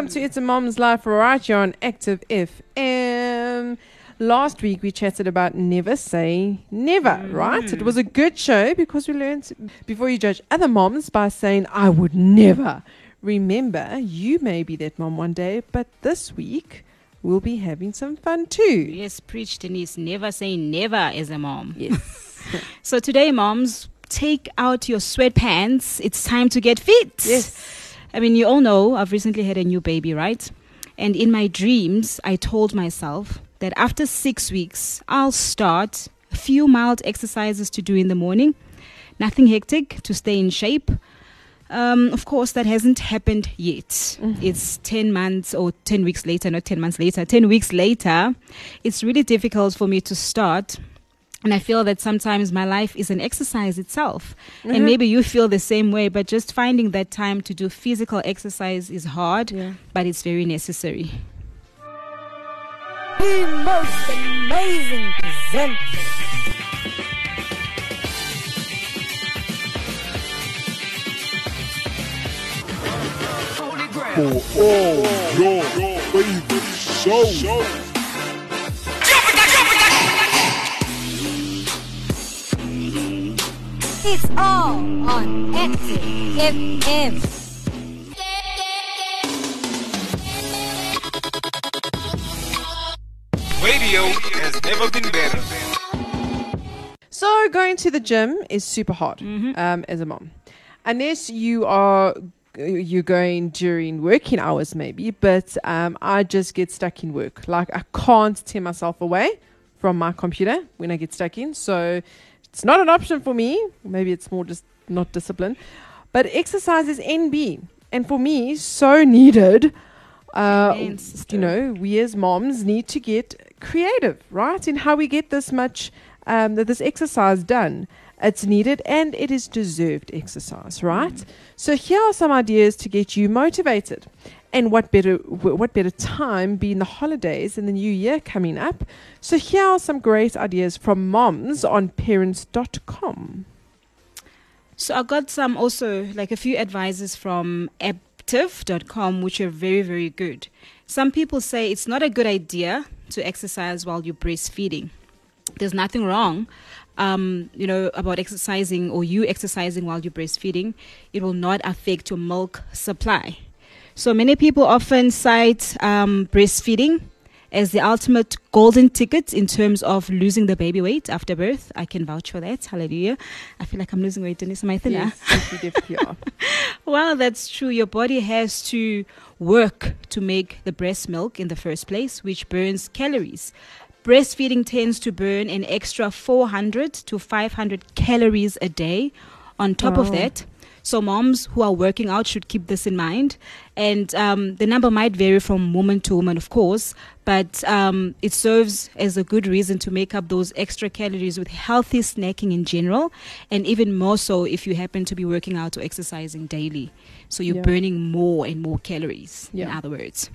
Welcome to It's a Mom's Life right here on Active FM. Last week we chatted about never say never, right? It was a mm. good show because we learned before you judge other moms by saying, I would never. Remember, you may be that mom one day, but this week we'll be having some fun too. Yes, preach, Denise. Never say never as a mom. Yes. So today, moms, take out your sweatpants. It's time to get fit. yes. I mean, you all know I've recently had a new baby, right? And in my dreams, I told myself that after six weeks, I'll start a few mild exercises to do in the morning. Nothing hectic to stay in shape. Um, of course, that hasn't happened yet. It's 10 months or 10 weeks later, not 10 months later, 10 weeks later. It's really difficult for me to start. And I feel that sometimes my life is an exercise itself. And mm-hmm. maybe you feel the same way, but just finding that time to do physical exercise is hard, Yeah. but it's very necessary. The most amazing presenter. for all your favorite shows. It's all on Active FM. Radio has never been better. So going to the gym is super hard um, as a mom, unless you are you're going during working hours maybe. But um, I just get stuck in work. Like I can't tear myself away from my computer when I get stuck in. So it's not an option for me. Maybe it's more just not discipline. But exercise is NB, and for me, so needed. Uh, you know, we as moms need to get creative, right, in how we get this much, um, this exercise done. It's needed and it is deserved exercise, right? So here are some ideas to get you motivated. And what better, what better time being the holidays and the new year coming up? So here are some great ideas from moms on parents.com. So I got some also like a few advices from active.com which are very very good. Some people say it's not a good idea to exercise while you're breastfeeding. There's nothing wrong um, you know about exercising or you exercising while you're breastfeeding. It will not affect your milk supply. So many people often cite um, breastfeeding as the ultimate golden ticket in terms of losing the baby weight after birth. I can vouch for that. Hallelujah. I feel like I'm losing weight, Denise. Am I thinner? Yes. Well, that's true. Your body has to work to make the breast milk in the first place, which burns calories. Breastfeeding tends to burn an extra 400 to 500 calories a day. On top of that, so moms who are working out should keep this in mind. And um, the number might vary from woman to woman, of course, but um, it serves as a good reason to make up those extra calories with healthy snacking in general, and even more so if you happen to be working out or exercising daily. So you're Yeah. burning more and more calories, in other words.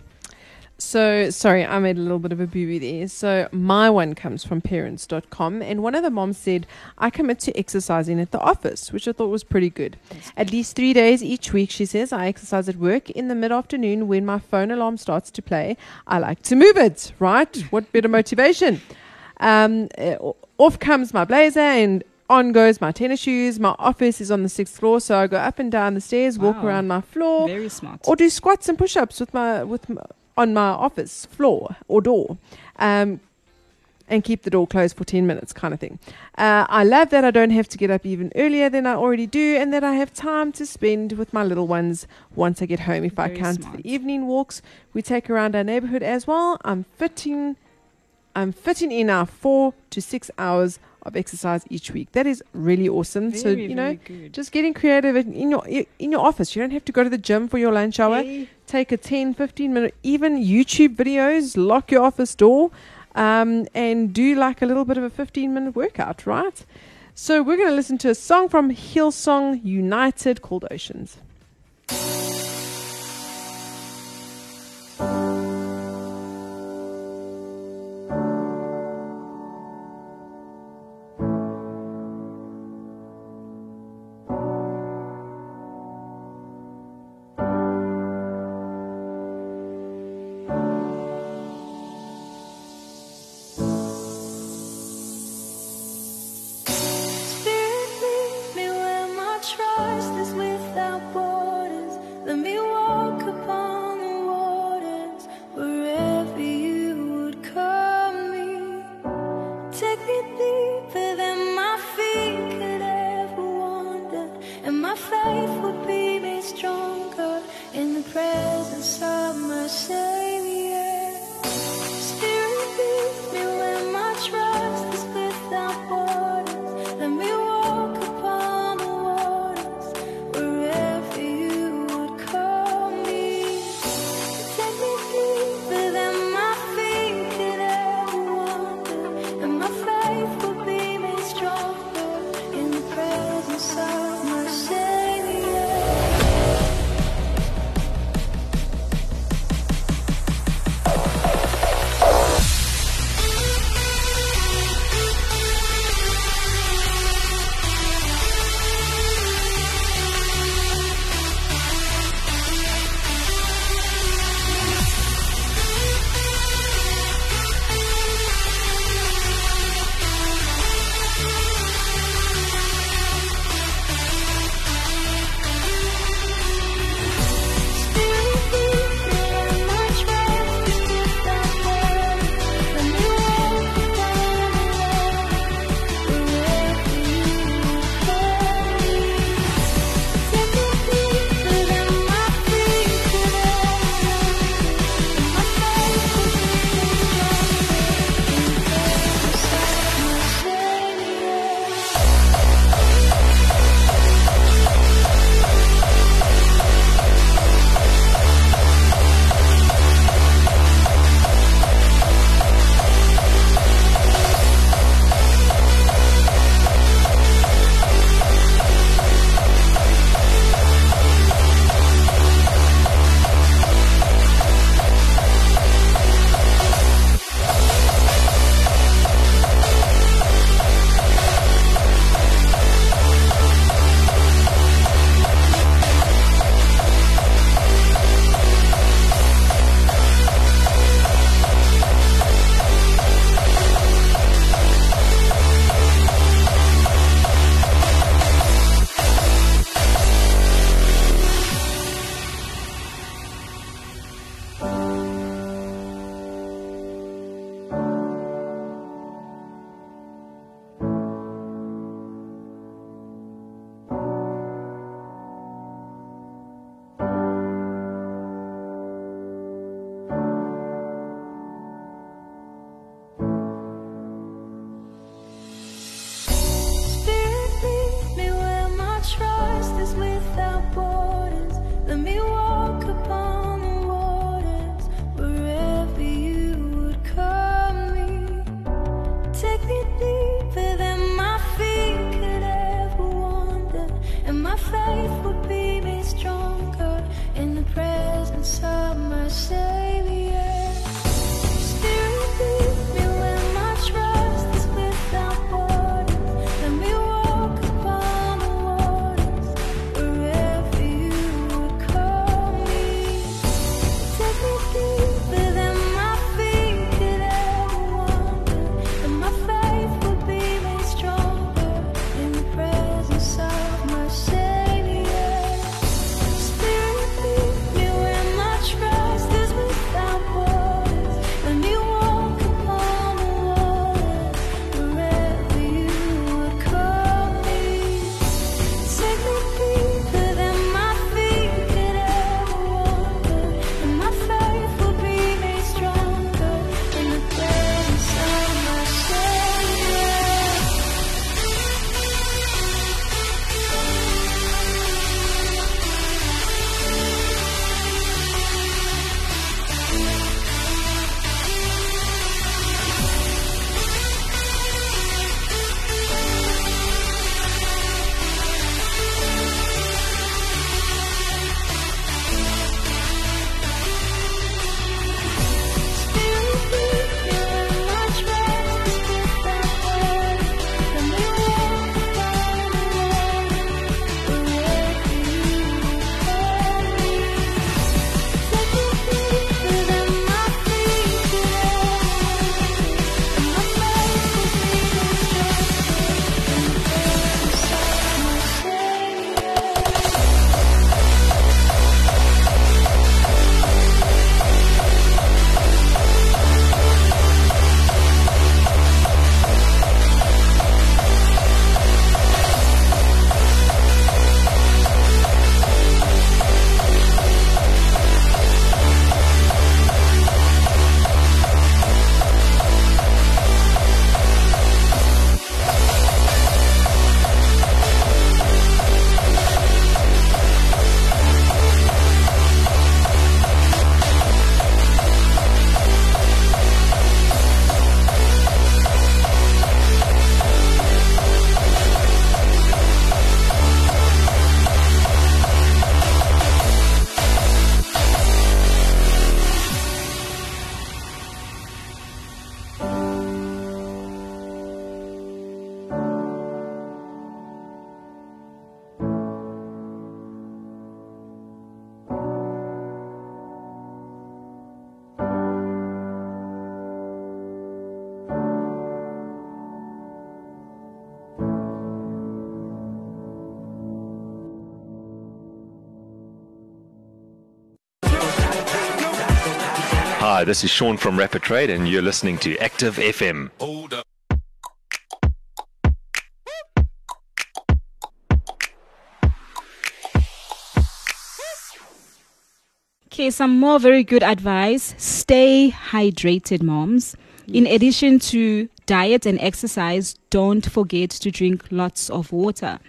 So, sorry, I made a little bit of a boo boo there. So, my one comes from parents.com, and one of the moms said, I commit to exercising at the office, which I thought was pretty good. At least three days each week, she says, I exercise at work in the mid afternoon when my phone alarm starts to play. I like to move it, right? what better motivation? Um, uh, off comes my blazer and on goes my tennis shoes. My office is on the sixth floor, so I go up and down the stairs, walk around my floor, Very smart. or do squats and push-ups with my with my, on my office floor or door um, and keep the door closed for 10 minutes kind of thing. Uh, i love that i don't have to get up even earlier than i already do and that i have time to spend with my little ones once i get home. If i Very count smart. the evening walks we take around our neighborhood as well i'm fitting i'm fitting in our four to six hours of exercise each week. That is really awesome. So you know good. just getting creative in in your in your office. You don't have to go to the gym for your lunch hour. Hey, take a 10 15 minute even youtube videos lock your office door um, and do like a little bit of a 15 minute workout right? So we're going to listen to a song from hillsong united called oceans 谁？This is Sean from Rapid Trade, and you're listening to Active FM. Hold up. Okay, some more very good advice. Stay hydrated, moms. In addition to diet and exercise, don't forget to drink lots of water.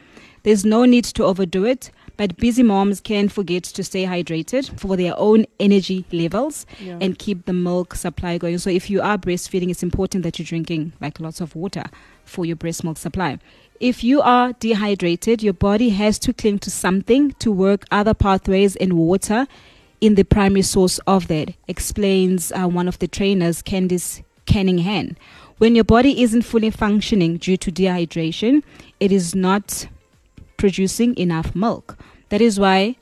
There's no need to overdo it, but busy moms can forget to stay hydrated for their own energy levels Yeah. and keep the milk supply going. So if you are breastfeeding, it's important that you're drinking like lots of water for your breast milk supply. If you are dehydrated, your body has to cling to something to work other pathways and water in the primary source of that, explains uh, one of the trainers, Candice Cunningham. When your body isn't fully functioning due to dehydration, it is not producing enough milk. That is why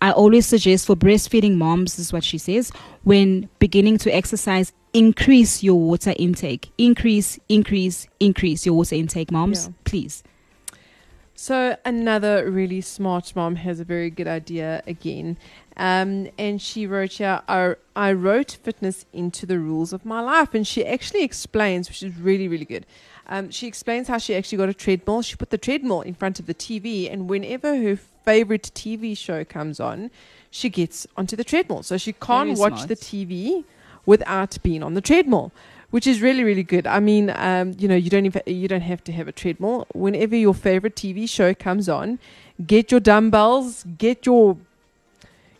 I always suggest for breastfeeding moms, this is what she says, when beginning to exercise, increase your water intake. Increase, increase, increase your water intake, moms, Yeah. please. So another really smart mom has a very good idea again. Um, and she wrote here, I, I wrote fitness into the rules of my life. And she actually explains, which is really, really good. Um, she explains how she actually got a treadmill. She put the treadmill in front of the TV, and whenever her favorite TV show comes on, she gets onto the treadmill. So she can't Very watch smart. the TV without being on the treadmill which is really really good. I mean, um, you know, you don't even, you don't have to have a treadmill. Whenever your favorite TV show comes on, get your dumbbells, get your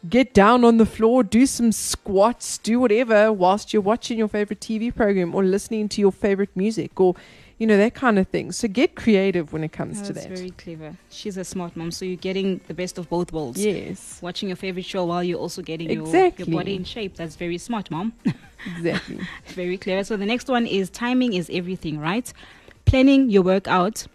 get down on the floor, do some squats, do whatever whilst you're watching your favorite TV program or listening to your favorite music or you know that kind of thing. So get creative when it comes to That's that. very clever. She's a smart mom, so you're getting the best of both worlds. yes, Watching your favorite show while you're also getting your, your body in shape. That's very smart, mom. exactly. very clever. So the next one is timing is everything, right? Planning your workout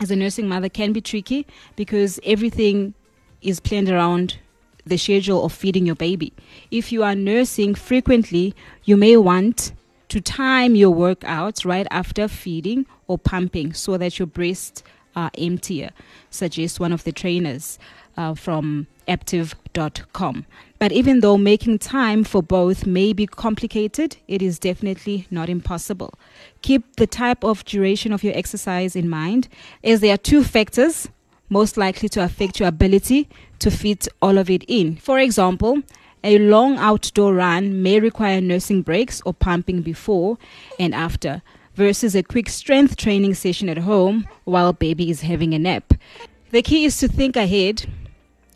as a nursing mother can be tricky because everything is planned around the schedule of feeding your baby. If you are nursing frequently, you may want to time your workouts right after feeding or pumping so that your breasts are emptier, suggests one of the trainers uh, from active.com. But even though making time for both may be complicated, it is definitely not impossible. Keep the type of duration of your exercise in mind, as there are two factors most likely to affect your ability to fit all of it in. For example, a long outdoor run may require nursing breaks or pumping before and after, versus a quick strength training session at home while baby is having a nap. The key is to think ahead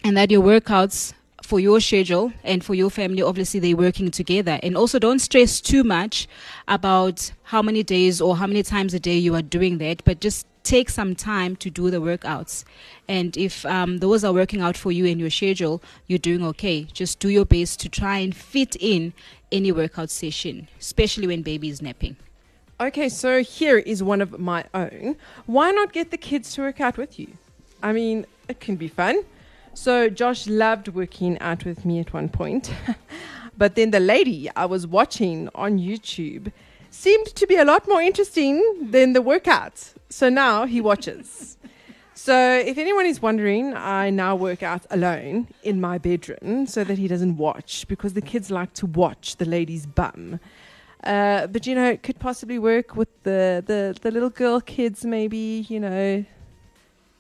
and that your workouts for your schedule and for your family obviously they're working together and also don't stress too much about how many days or how many times a day you are doing that but just take some time to do the workouts and if um, those are working out for you in your schedule you're doing okay just do your best to try and fit in any workout session especially when baby is napping Okay, so here is one of my own. Why not get the kids to work out with you? I mean, it can be fun. So Josh loved working out with me at one point. but then the lady I was watching on YouTube seemed to be a lot more interesting than the workouts. So now he watches. So if anyone is wondering, I now work out alone in my bedroom so that he doesn't watch because the kids like to watch the lady's bum. Uh, but you know, it could possibly work with the, the, the little girl kids, maybe, you know.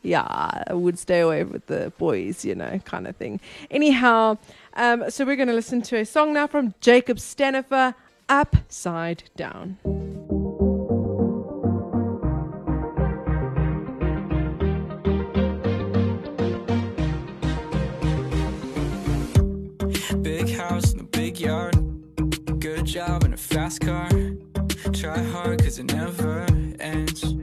Yeah, I would stay away with the boys, you know, kind of thing. Anyhow, um, so we're going to listen to a song now from Jacob Stanifer, Upside Down. Big house in a big yard. Good job and a fast car. Try hard cause it never ends.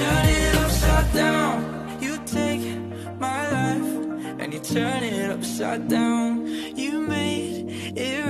Turn it upside down. You take my life and you turn it upside down. You made it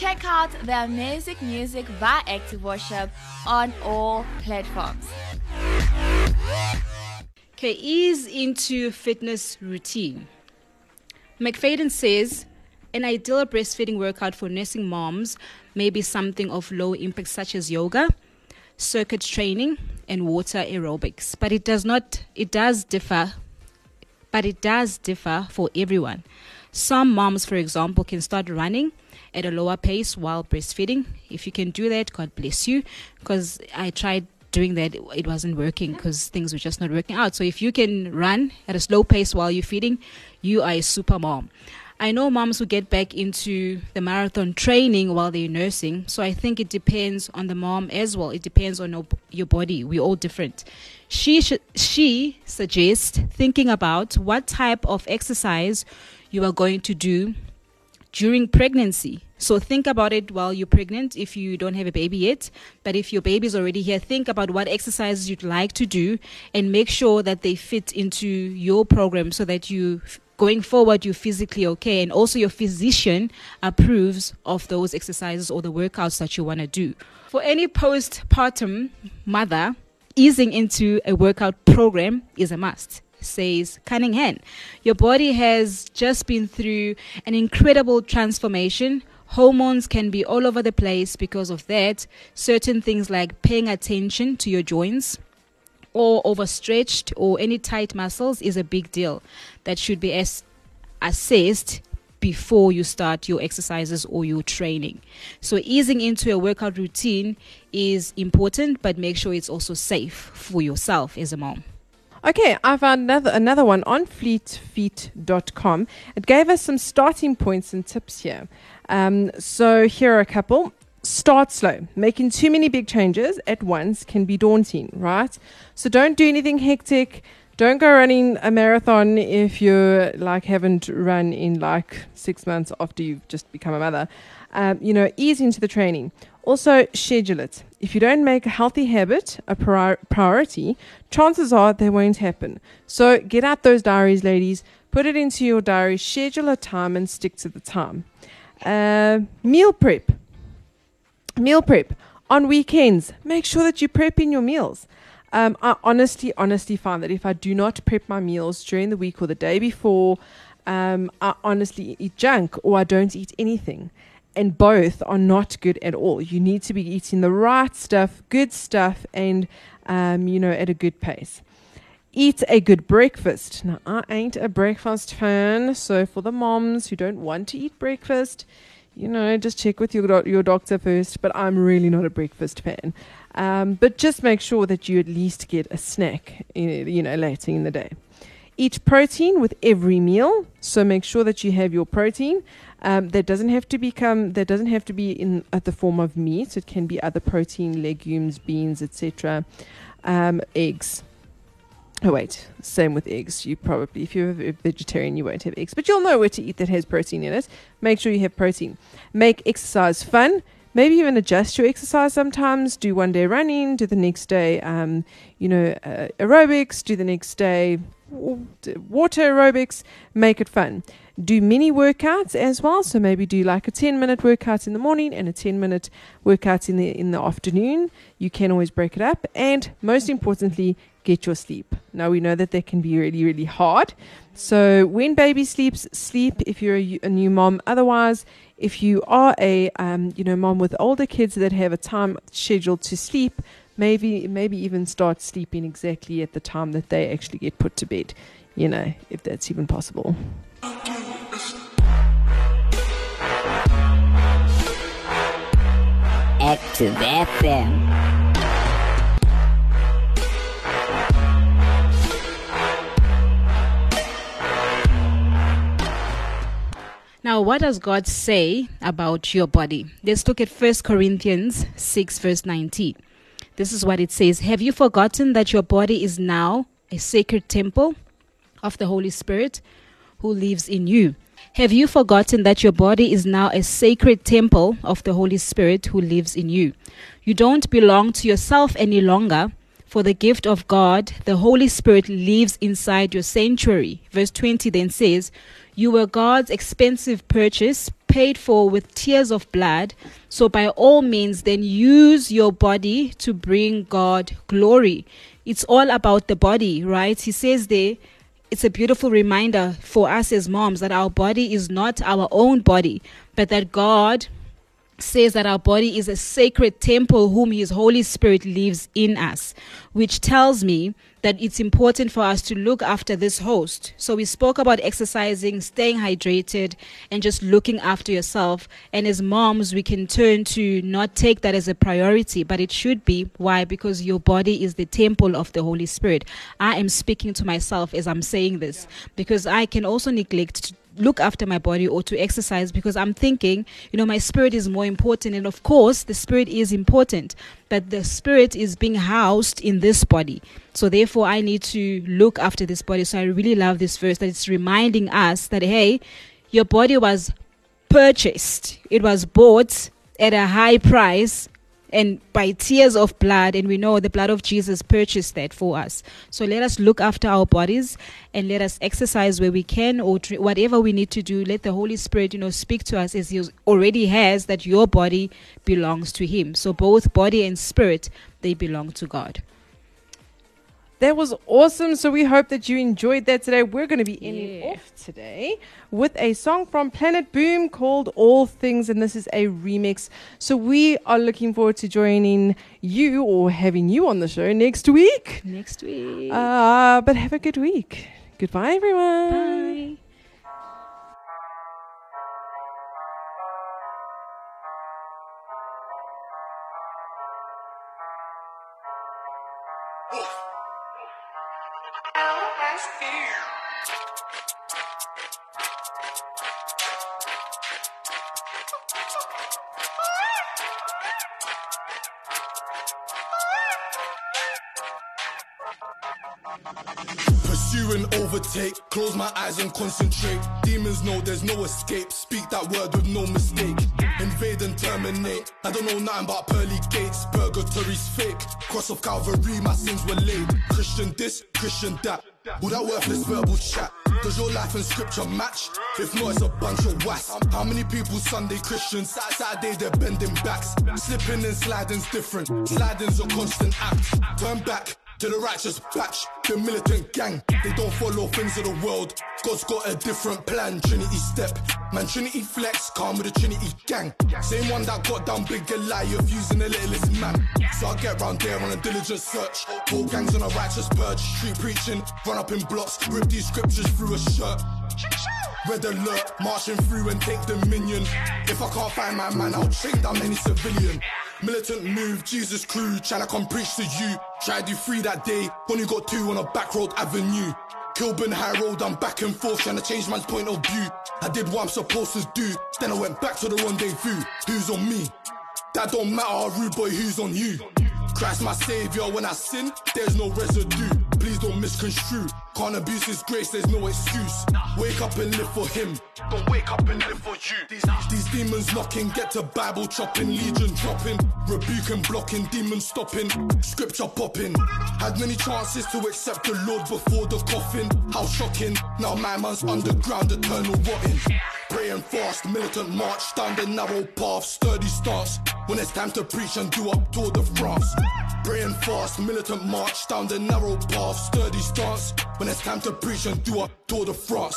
Check out their amazing music by Active Worship on all platforms. Okay, ease into fitness routine. McFadden says an ideal breastfeeding workout for nursing moms may be something of low impact, such as yoga, circuit training, and water aerobics. But it does not. It does differ. But it does differ for everyone. Some moms, for example, can start running at a lower pace while breastfeeding. If you can do that, God bless you. Because I tried doing that, it wasn't working because things were just not working out. So if you can run at a slow pace while you're feeding, you are a super mom. I know moms who get back into the marathon training while they're nursing. So I think it depends on the mom as well. It depends on your- body. We're all different. She should, she suggests thinking about what type of exercise you are going to do during pregnancy. So think about it while you're pregnant if you don't have a baby yet. But if your baby is already here, think about what exercises you'd like to do and make sure that they fit into your program so that you going forward you're physically okay and also your physician approves of those exercises or the workouts that you want to do. For any postpartum mother, easing into a workout program is a must says Cunningham. Your body has just been through an incredible transformation. Hormones can be all over the place because of that. Certain things like paying attention to your joints or overstretched or any tight muscles is a big deal that should be as- assessed before you start your exercises or your training. So easing into a workout routine is important, but make sure it's also safe for yourself as a mom. Okay, I found another another one on fleetfeet.com. It gave us some starting points and tips here. Um, so here are a couple. Start slow. Making too many big changes at once can be daunting, right? So don't do anything hectic. Don't go running a marathon if you like haven't run in like six months after you've just become a mother. Um, you know, ease into the training. Also, schedule it. If you don't make a healthy habit a prior- priority, chances are they won't happen. So, get out those diaries, ladies. Put it into your diary, schedule a time, and stick to the time. Uh, meal prep. Meal prep. On weekends, make sure that you prep in your meals. Um, I honestly, honestly find that if I do not prep my meals during the week or the day before, um, I honestly eat junk or I don't eat anything. And both are not good at all. You need to be eating the right stuff, good stuff, and, um, you know, at a good pace. Eat a good breakfast. Now, I ain't a breakfast fan, so for the moms who don't want to eat breakfast, you know, just check with your your doctor first. But I'm really not a breakfast fan. Um, but just make sure that you at least get a snack, you know, later in the day. Eat protein with every meal, so make sure that you have your protein. Um, that doesn't have to become that doesn't have to be in at the form of meat. It can be other protein, legumes, beans, etc. Um, eggs. Oh wait, same with eggs. You probably, if you're a vegetarian, you won't have eggs, but you'll know where to eat that has protein in it. Make sure you have protein. Make exercise fun. Maybe even adjust your exercise sometimes. Do one day running, do the next day, um, you know, uh, aerobics. Do the next day water aerobics. Make it fun. Do mini workouts as well. So maybe do like a ten minute workout in the morning and a ten minute workout in the in the afternoon. You can always break it up. And most importantly, get your sleep. Now we know that that can be really, really hard. So when baby sleeps, sleep if you're a, a new mom. Otherwise, if you are a um, you know mom with older kids that have a time scheduled to sleep, maybe maybe even start sleeping exactly at the time that they actually get put to bed. You know, if that's even possible. Active FM. Now, what does God say about your body? Let's look at 1 Corinthians 6, verse 19. This is what it says Have you forgotten that your body is now a sacred temple of the Holy Spirit who lives in you? Have you forgotten that your body is now a sacred temple of the Holy Spirit who lives in you? You don't belong to yourself any longer, for the gift of God, the Holy Spirit, lives inside your sanctuary. Verse 20 then says, You were God's expensive purchase, paid for with tears of blood. So, by all means, then use your body to bring God glory. It's all about the body, right? He says there, it's a beautiful reminder for us as moms that our body is not our own body, but that God says that our body is a sacred temple whom his holy spirit lives in us which tells me that it's important for us to look after this host. So we spoke about exercising staying hydrated and just looking after yourself. And as moms we can turn to not take that as a priority but it should be. Why? Because your body is the temple of the holy spirit. I am speaking to myself as i'm saying this because i can also neglect look after my body or to exercise because I'm thinking, you know, my spirit is more important. And of course, the spirit is important, but the spirit is being housed in this body. So therefore, I need to look after this body. So I really love this verse that it's reminding us that, hey, your body was purchased, it was bought at a high price and by tears of blood and we know the blood of jesus purchased that for us. So let us look after our bodies and let us exercise where we can or tr- whatever we need to do. Let the holy spirit you know speak to us as he already has that your body belongs to him. So both body and spirit they belong to god That was awesome. So we hope that you enjoyed that today. We're going to be ending Yeah. off today with a song from Planet Boom called All Things, and this is a remix. So we are looking forward to joining you or having you on the show next week. next week Uh, but have a good week. Goodbye, everyone. bye Pursue and overtake, close my eyes and concentrate. Demons know there's no escape, speak that word with no mistake. Invade and terminate. I don't know nothing about pearly gates, purgatory's fake. Cross of Calvary, my sins were laid. Christian this, Christian that. All that worthless verbal chat. Does your life and scripture match? If not, it's a bunch of was. How many people Sunday Christians? Sat- Saturday they're bending backs. Slipping and sliding's different. Sliding's a constant act. Turn back to the righteous batch, the militant gang. They don't follow things of the world. God's got a different plan. Trinity step, man. Trinity flex, calm with the Trinity gang. Same one that got down big Goliath using the littlest man. So I get round there on a diligent search. All gangs on a righteous purge. Street preaching, run up in blocks, rip these scriptures through a shirt. Red alert, marching through and take dominion. If I can't find my man, I'll chain down any civilian. Militant move, Jesus crew, tryna come preach to you. Tried do three that day, only got two on a back road avenue. Kilburn High Road, I'm back and forth, trying to change man's point of view. I did what I'm supposed to do, then I went back to the rendezvous. Who's on me? That don't matter, rude boy, who's on you? Christ my savior, when I sin, there's no residue. Please don't misconstrue. Can't abuse his grace, there's no excuse. Wake up and live for him. Don't wake up and live for you. These, demons knocking, get to Bible chopping, legion dropping, rebuking, blocking, demons stopping, scripture popping. Had many chances to accept the Lord before the coffin. How shocking. Now my man's underground, eternal rotting. Pray and fast, militant march down the narrow path, sturdy stance. When it's time to preach and do up Tour de France. Pray and fast, militant march down the narrow path, sturdy stance. When it's time to preach and do a Tour de France.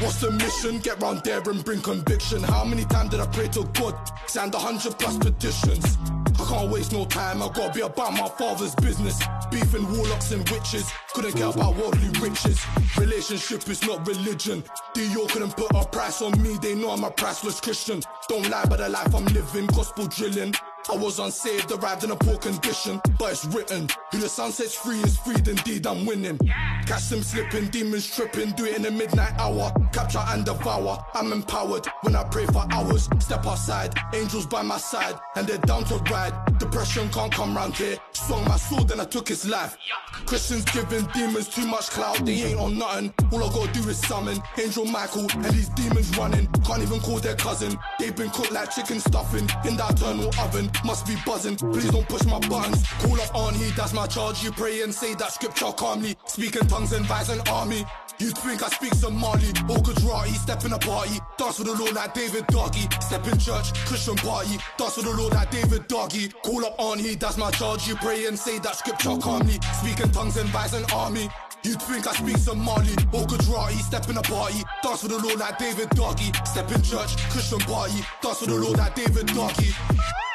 What's the mission? Get round there and bring conviction. How many times did I pray to God? Signed a hundred plus petitions. I can't waste no time, I gotta be about my father's business. Beefing warlocks and witches, couldn't care about worldly riches. Relationship is not religion. Dior couldn't put a price on me, they know I'm a priceless Christian. Don't lie about the life I'm living, gospel drilling. I was unsaved, arrived in a poor condition, but it's written. Who the sun sets free is freed, indeed I'm winning. Catch them slipping, demons tripping, do it in the midnight hour. Capture and devour, I'm empowered when I pray for hours. Step outside, angels by my side, and they're down to ride. Depression can't come round here. Swung my sword, then I took his life. Christians giving demons too much clout, they ain't on nothing. All I gotta do is summon Angel Michael, and these demons running. Can't even call their cousin. They've been cooked like chicken stuffing in that eternal oven. Must be buzzing. Please don't push my buttons. Call up Auntie, that's my charge. You pray and say that scripture calmly. Speaking tongues and advise an army. You think I speak Somali or Gujarati? Step in a party, dance for the Lord like David Doggy. Step in church, Christian party, dance for the Lord like David Doggy. Call up Auntie, that's my charge. You pray and say that scripture mm-hmm. calmly. Speak in tongues and advise an army. You'd think I speak Somali or Gujarati, step in a party, dance for the Lord like David Doggy. Step in church, Christian party, dance for the Lord like David Doggy.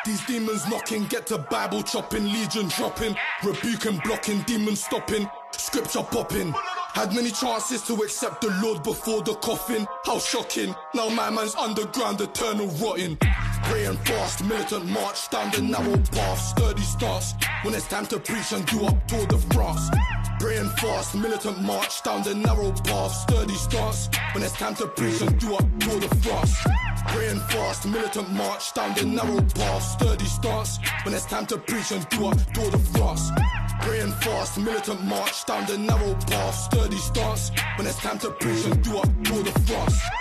These demons knocking, get to Bible chopping, legion dropping, rebuking, blocking, demons stopping, scripture popping. Had many chances to accept the Lord before the coffin. How shocking! Now my man's underground, eternal rotting. Pray and fast, militant march down the narrow path, sturdy stance. When it's time to preach and do up Tour de France. Pray and fast, militant march down the narrow path, sturdy stance. When it's time to preach and do up Tour de France. Pray and fast, militant march down the narrow path, sturdy stance. When it's time to preach and do up Tour de France. Pray and fast, militant march down the narrow path, sturdy stance. When it's time to preach and do up Tour de France.